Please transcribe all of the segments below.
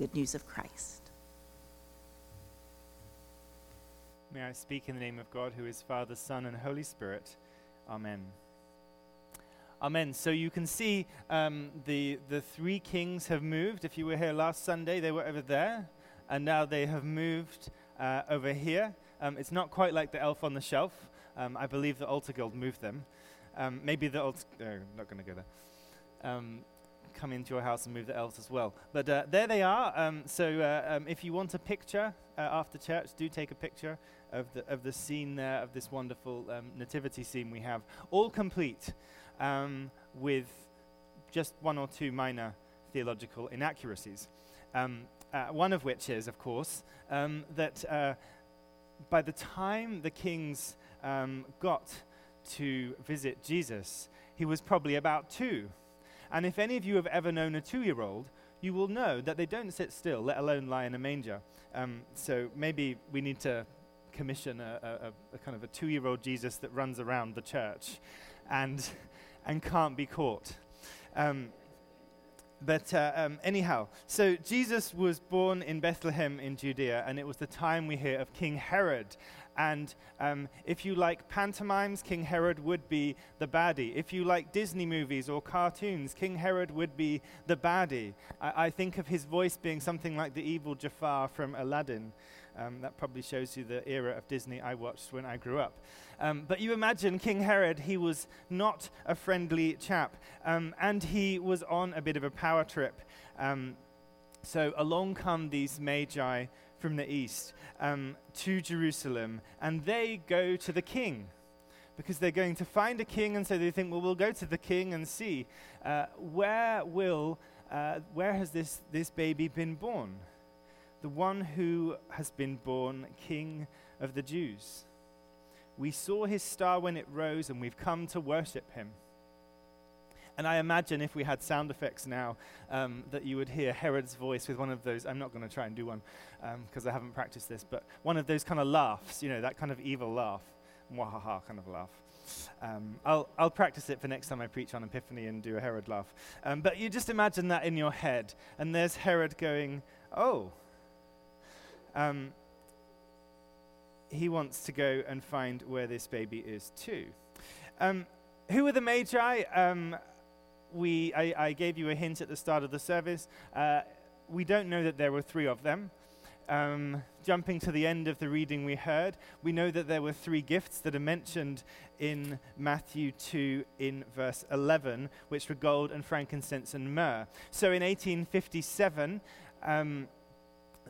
good news of Christ. May I speak in the name of God, who is Father, Son, and Holy Spirit. Amen. Amen. So you can see um, the, the three kings have moved. If you were here last Sunday, they were over there, and now they have moved uh, over here. Um, it's not quite like the elf on the shelf. Um, I believe the Altar Guild moved them. Um, maybe the Altar, no, not going to go there. Um, come into your house and move the elves as well. But uh, there they are. Um, so uh, um, if you want a picture uh, after church, do take a picture of the, of the scene there, of this wonderful nativity scene we have, all complete um, with just one or two minor theological inaccuracies. Um, uh, one of which is, of course, um, that uh, by the time the kings um, got to visit Jesus, he was probably about two. And if any of you have ever known a two year old, you will know that they don't sit still, let alone lie in a manger. Um, so maybe we need to commission a, a, a kind of a two year old Jesus that runs around the church and and can't be caught. Um, but uh, um, anyhow, so Jesus was born in Bethlehem in Judea, and it was the time we hear of King Herod. And um, if you like pantomimes, King Herod would be the baddie. If you like Disney movies or cartoons, King Herod would be the baddie. I, I think of his voice being something like the evil Jafar from Aladdin. Um, that probably shows you the era of Disney I watched when I grew up. Um, but you imagine King Herod, he was not a friendly chap, um, and he was on a bit of a power trip. Um, so along come these magi from the east um, to Jerusalem, and they go to the king because they're going to find a king, and so they think, well, we'll go to the king and see uh, where will, uh, where has this, this baby been born? The one who has been born king of the Jews. We saw his star when it rose, and we've come to worship him. And I imagine if we had sound effects now, um, that you would hear Herod's voice with one of those. I'm not going to try and do one because um, I haven't practiced this, but one of those kind of laughs, you know, that kind of evil laugh, mwahaha kind of laugh. Um, I'll, I'll practice it for next time I preach on Epiphany and do a Herod laugh. Um, but you just imagine that in your head, and there's Herod going, Oh. Um, he wants to go and find where this baby is too. Um, who are the Magi? We, I, I, gave you a hint at the start of the service. Uh, we don't know that there were three of them. Um, jumping to the end of the reading we heard, we know that there were three gifts that are mentioned in Matthew 2 in verse 11, which were gold and frankincense and myrrh. So in 1857, um,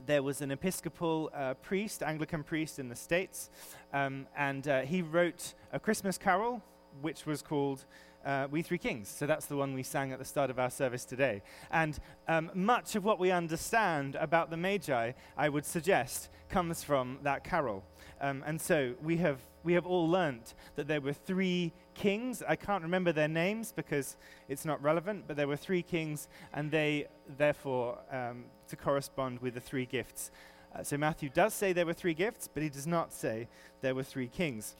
there was an Episcopal uh, priest, Anglican priest in the States, um, and uh, he wrote a Christmas carol, which was called uh, We Three Kings. So that's the one we sang at the start of our service today. And um, much of what we understand about the Magi, I would suggest, comes from that carol. Um, and so we have, we have all learnt that there were three kings. I can't remember their names because it's not relevant, but there were three kings, and they, therefore, um, to correspond with the three gifts. Uh, so Matthew does say there were three gifts, but he does not say there were three kings.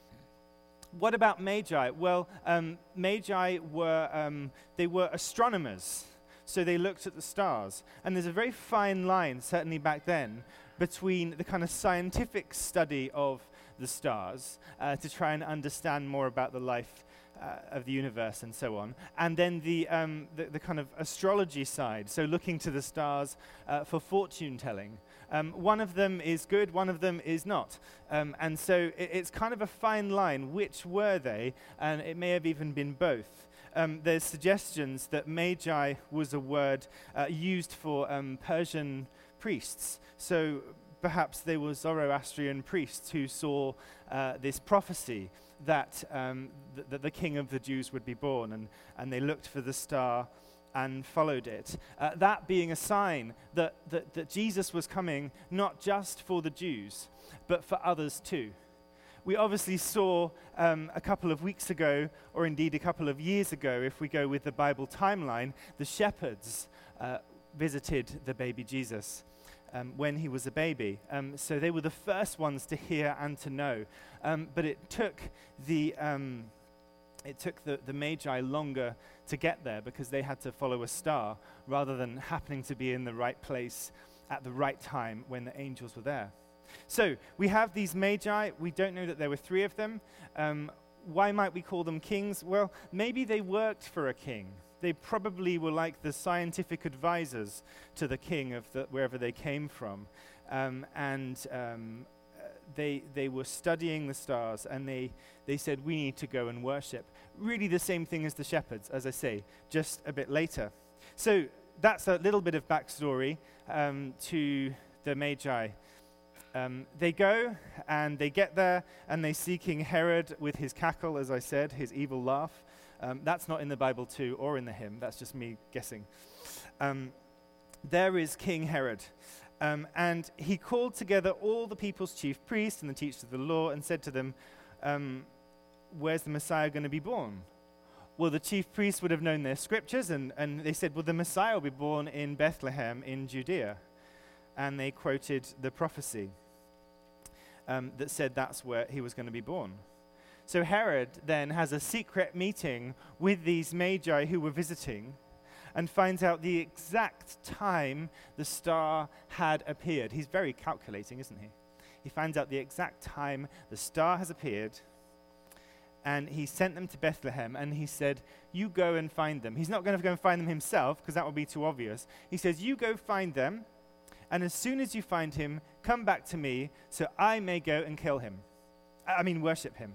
What about magi? Well, um, magi were um, they were astronomers, so they looked at the stars. And there's a very fine line, certainly back then, between the kind of scientific study of the stars uh, to try and understand more about the life uh, of the universe and so on. And then the, um, the, the, kind of astrology side, so looking to the stars uh, for fortune telling. Um, one of them is good, one of them is not. Um, and so it, it's kind of a fine line. Which were they? And it may have even been both. Um, there's suggestions that magi was a word uh, used for um, Persian priests. So perhaps they were Zoroastrian priests who saw uh, this prophecy that, um, th- that the king of the Jews would be born, and, and they looked for the star and followed it. Uh, that being a sign that, that, that Jesus was coming not just for the Jews, but for others too. We obviously saw um, a couple of weeks ago, or indeed a couple of years ago, if we go with the Bible timeline, the shepherds uh, visited the baby Jesus um, when he was a baby. Um, so they were the first ones to hear and to know. Um, but it took the um, it took the, the Magi longer to get there because they had to follow a star rather than happening to be in the right place at the right time when the angels were there. So we have these magi. We don't know that there were three of them. Um, why might we call them kings? Well, maybe they worked for a king. They probably were like the scientific advisors to the king of the, wherever they came from. Um, and um, they, they were studying the stars and they, they said, We need to go and worship. Really, the same thing as the shepherds, as I say, just a bit later. So that's a little bit of backstory um, to the Magi. Um, they go and they get there and they see King Herod with his cackle, as I said, his evil laugh. Um, that's not in the Bible, too, or in the hymn. That's just me guessing. Um, there is King Herod. Um, and he called together all the people's chief priests and the teachers of the law and said to them, um, Where's the Messiah going to be born? Well, the chief priests would have known their scriptures, and, and they said, Well, the Messiah will be born in Bethlehem in Judea. And they quoted the prophecy um, that said that's where he was going to be born. So Herod then has a secret meeting with these magi who were visiting and finds out the exact time the star had appeared. He's very calculating, isn't he? He finds out the exact time the star has appeared, and he sent them to Bethlehem, and he said, You go and find them. He's not going to go and find them himself, because that would be too obvious. He says, You go find them, and as soon as you find him, come back to me, so I may go and kill him. I mean, worship him.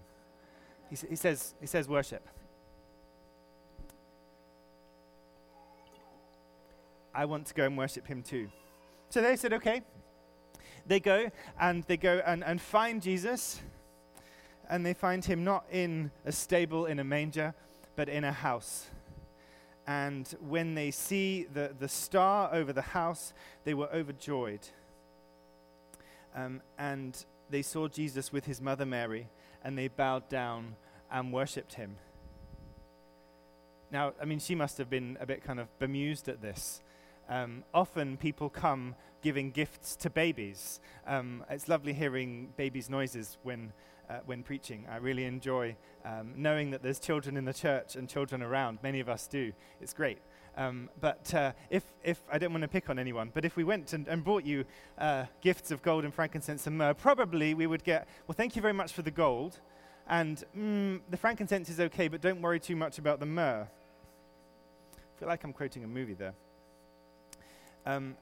He, he says, he says, worship. I want to go and worship him too. So they said, okay. They go and they go and, and find Jesus, and they find him not in a stable in a manger, but in a house. And when they see the, the star over the house, they were overjoyed. Um, and they saw Jesus with his mother Mary, and they bowed down and worshipped him. Now, I mean, she must have been a bit kind of bemused at this. Um, often people come giving gifts to babies. Um, it's lovely hearing babies' noises when, uh, when preaching. I really enjoy um, knowing that there's children in the church and children around. Many of us do. It's great. Um, but uh, if, if, I don't want to pick on anyone, but if we went and, and brought you uh, gifts of gold and frankincense and myrrh, probably we would get, well, thank you very much for the gold. And mm, the frankincense is okay, but don't worry too much about the myrrh. I feel like I'm quoting a movie there. Um,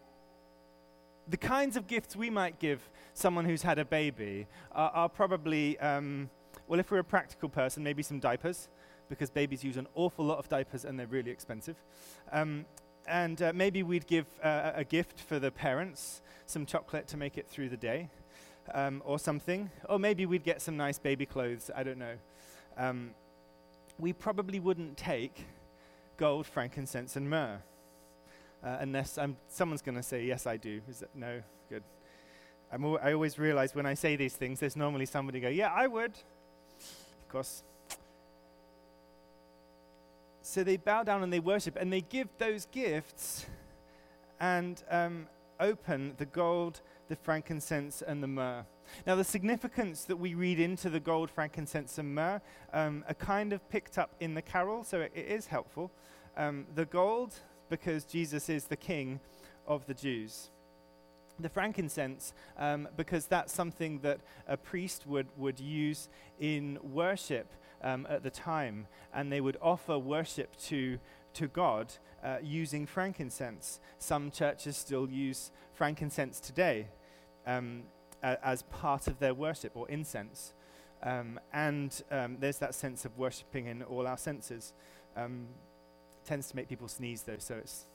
the kinds of gifts we might give someone who's had a baby are, are probably, um, well, if we're a practical person, maybe some diapers, because babies use an awful lot of diapers and they're really expensive. Um, and uh, maybe we'd give uh, a gift for the parents, some chocolate to make it through the day, um, or something. Or maybe we'd get some nice baby clothes, I don't know. Um, we probably wouldn't take gold, frankincense, and myrrh uh, unless I'm, someone's going to say, Yes, I do. Is that no? Good. I'm al- I always realize when I say these things, there's normally somebody go, Yeah, I would. Of course. So they bow down and they worship and they give those gifts and um, open the gold, the frankincense, and the myrrh. Now, the significance that we read into the gold, frankincense, and myrrh um, are kind of picked up in the carol, so it, it is helpful. Um, the gold, because Jesus is the king of the Jews. The frankincense, um, because that's something that a priest would, would use in worship um, at the time, and they would offer worship to, to God uh, using frankincense. Some churches still use frankincense today um, a, as part of their worship or incense. Um, and um, there's that sense of worshipping in all our senses. Um, tends to make people sneeze, though, so it's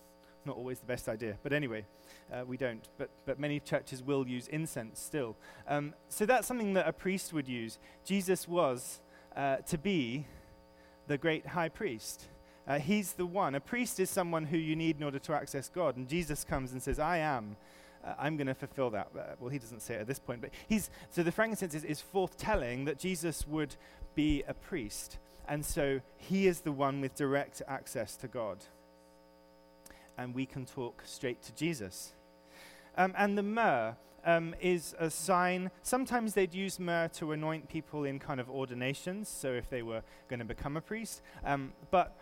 not always the best idea. But anyway, uh, we don't. But, but many churches will use incense still. Um, so that's something that a priest would use. Jesus was uh, to be the great high priest. Uh, he's the one. A priest is someone who you need in order to access God. And Jesus comes and says, I am. Uh, I'm going to fulfill that. Uh, well, he doesn't say it at this point, but he's. So the frankincense is, is forthtelling that Jesus would be a priest. And so he is the one with direct access to God. And we can talk straight to Jesus. Um, and the myrrh um, is a sign. Sometimes they'd use myrrh to anoint people in kind of ordinations, so if they were going to become a priest. Um, but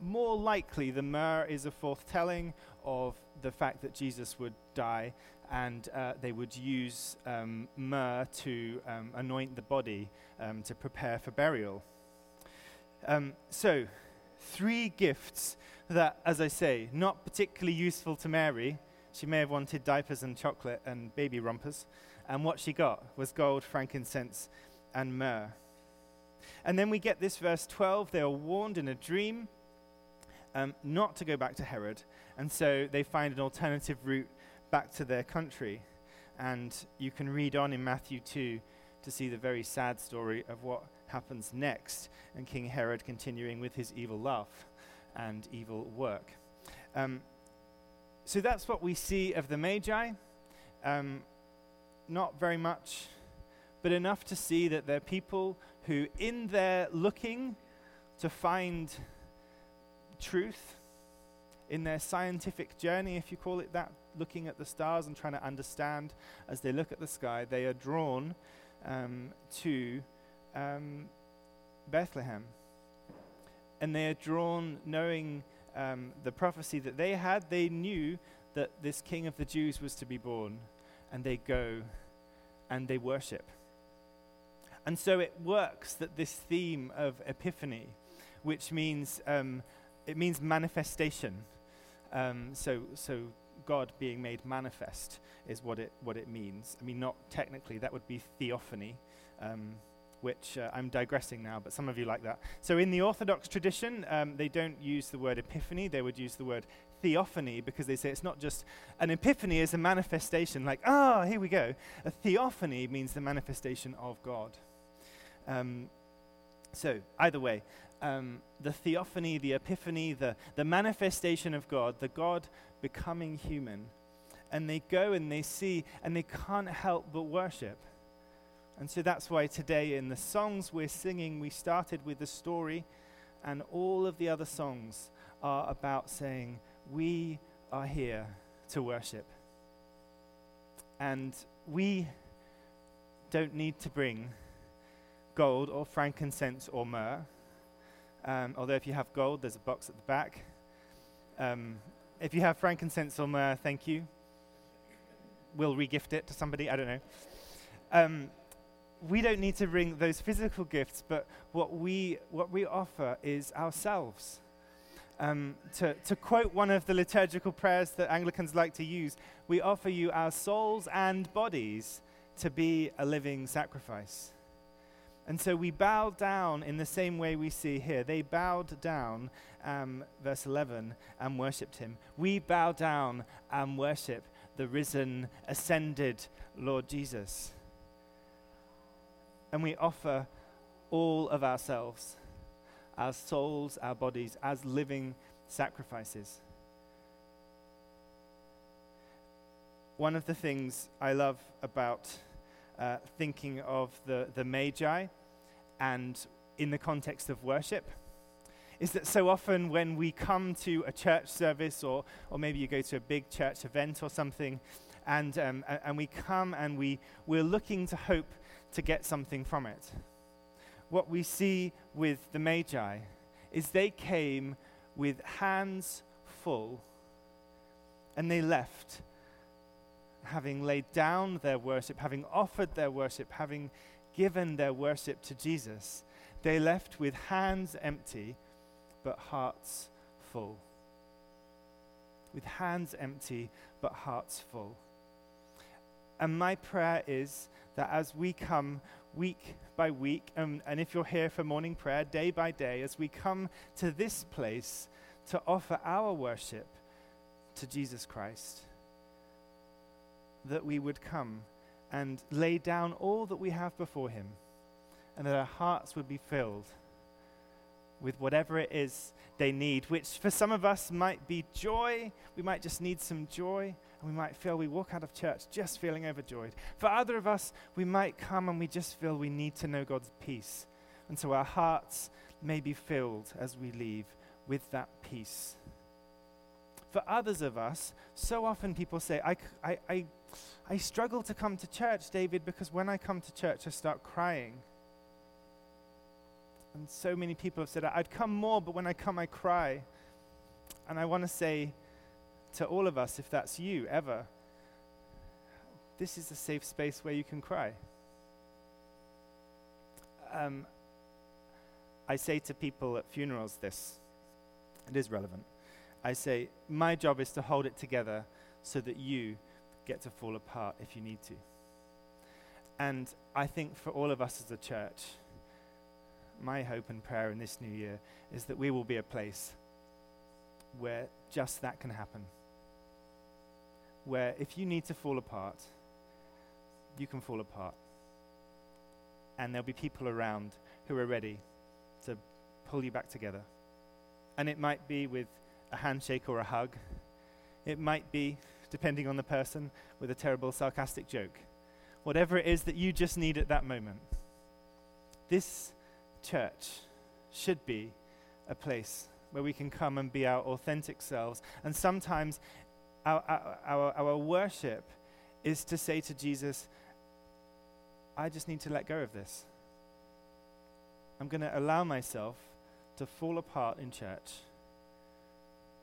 more likely, the myrrh is a foretelling of the fact that Jesus would die, and uh, they would use um, myrrh to um, anoint the body um, to prepare for burial. Um, so, three gifts that, as I say, not particularly useful to Mary. She may have wanted diapers and chocolate and baby rompers, and what she got was gold, frankincense, and myrrh. And then we get this verse 12 they are warned in a dream um, not to go back to Herod, and so they find an alternative route back to their country. And you can read on in Matthew 2 to see the very sad story of what happens next, and King Herod continuing with his evil love and evil work. Um, so that's what we see of the Magi. Um, not very much, but enough to see that they're people who, in their looking to find truth, in their scientific journey, if you call it that, looking at the stars and trying to understand as they look at the sky, they are drawn um, to um, Bethlehem. And they are drawn, knowing um, the prophecy that they had, they knew that this king of the Jews was to be born. And they go and they worship. And so it works that this theme of Epiphany, which means um, it means manifestation. Um, so, so God being made manifest is what it what it means. I mean, not technically that would be theophany, um, which uh, I'm digressing now, but some of you like that. So in the Orthodox tradition, um, they don't use the word epiphany; they would use the word theophany because they say it's not just an epiphany is a manifestation, like ah, oh, here we go. A theophany means the manifestation of God. Um, so, either way, um, the theophany, the epiphany, the, the manifestation of God, the God becoming human. And they go and they see, and they can't help but worship. And so that's why today, in the songs we're singing, we started with the story, and all of the other songs are about saying, We are here to worship. And we don't need to bring gold or frankincense or myrrh. Um, although, if you have gold, there's a box at the back. Um, if you have frankincense or myrrh, thank you. We'll regift it to somebody, I don't know. Um, we don't need to bring those physical gifts, but what we, what we offer is ourselves. Um, to, to quote one of the liturgical prayers that Anglicans like to use, we offer you our souls and bodies to be a living sacrifice. And so we bow down in the same way we see here. They bowed down, um, verse 11, and worshipped him. We bow down and worship the risen, ascended Lord Jesus. And we offer all of ourselves, our souls, our bodies, as living sacrifices. One of the things I love about uh, thinking of the, the Magi and in the context of worship is that so often when we come to a church service or, or maybe you go to a big church event or something and, um, and we come and we, we're looking to hope to get something from it. What we see with the Magi is they came with hands full and they left having laid down their worship, having offered their worship, having given their worship to Jesus, they left with hands empty but hearts full. With hands empty but hearts full. And my prayer is that as we come week by week, um, and if you're here for morning prayer, day by day, as we come to this place to offer our worship to Jesus Christ, that we would come and lay down all that we have before Him, and that our hearts would be filled with whatever it is they need, which for some of us might be joy. We might just need some joy, and we might feel we walk out of church just feeling overjoyed. For other of us, we might come and we just feel we need to know God's peace. And so our hearts may be filled as we leave with that peace. For others of us, so often people say, I, I, I I struggle to come to church, David, because when I come to church, I start crying. And so many people have said, I'd come more, but when I come, I cry. And I want to say to all of us, if that's you ever, this is a safe space where you can cry. Um, I say to people at funerals this, it is relevant. I say, my job is to hold it together so that you get to fall apart if you need to. And I think for all of us as a church, my hope and prayer in this new year is that we will be a place where just that can happen. Where if you need to fall apart, you can fall apart. And there'll be people around who are ready to pull you back together. And it might be with a handshake or a hug. It might be, depending on the person, with a terrible sarcastic joke. Whatever it is that you just need at that moment. This church should be a place where we can come and be our authentic selves. And sometimes our, our, our worship is to say to Jesus, I just need to let go of this. I'm going to allow myself to fall apart in church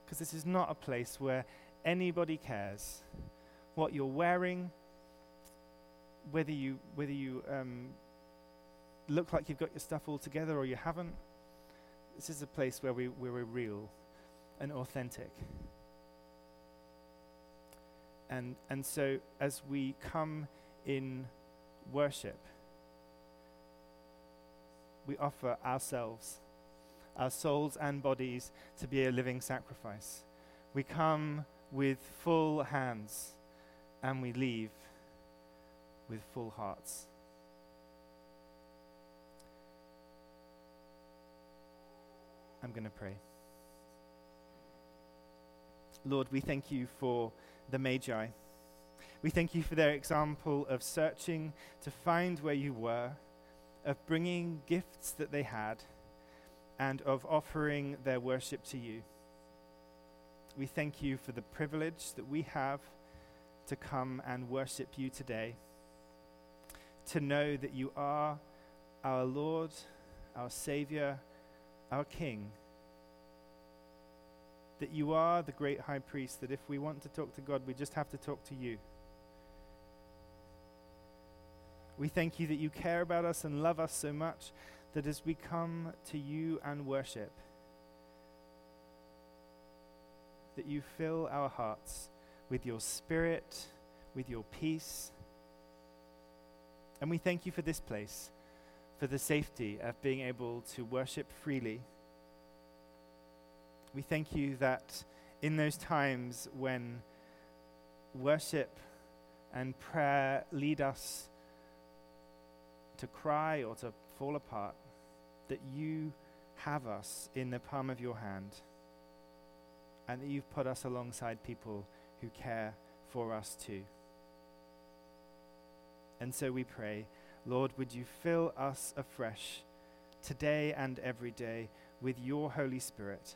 because this is not a place where anybody cares what you're wearing, whether you, whether you um, look like you've got your stuff all together or you haven't. This is a place where, we, where we're real and authentic. And, and so as we come in worship, we offer ourselves, our souls and bodies, to be a living sacrifice. We come with full hands and we leave with full hearts. I'm going to pray. Lord, we thank you for the Magi. We thank you for their example of searching to find where you were, of bringing gifts that they had, and of offering their worship to you. We thank you for the privilege that we have to come and worship you today, to know that you are our Lord, our Savior, our King, that you are the great high priest, that if we want to talk to God, we just have to talk to you. We thank you that you care about us and love us so much that as we come to you and worship, that you fill our hearts with your spirit, with your peace. And we thank you for this place for the safety of being able to worship freely. We thank you that in those times when worship and prayer lead us to cry or to fall apart, that you have us in the palm of your hand and that you've put us alongside people who care for us too. And so we pray Lord, would you fill us afresh today and every day with your Holy Spirit?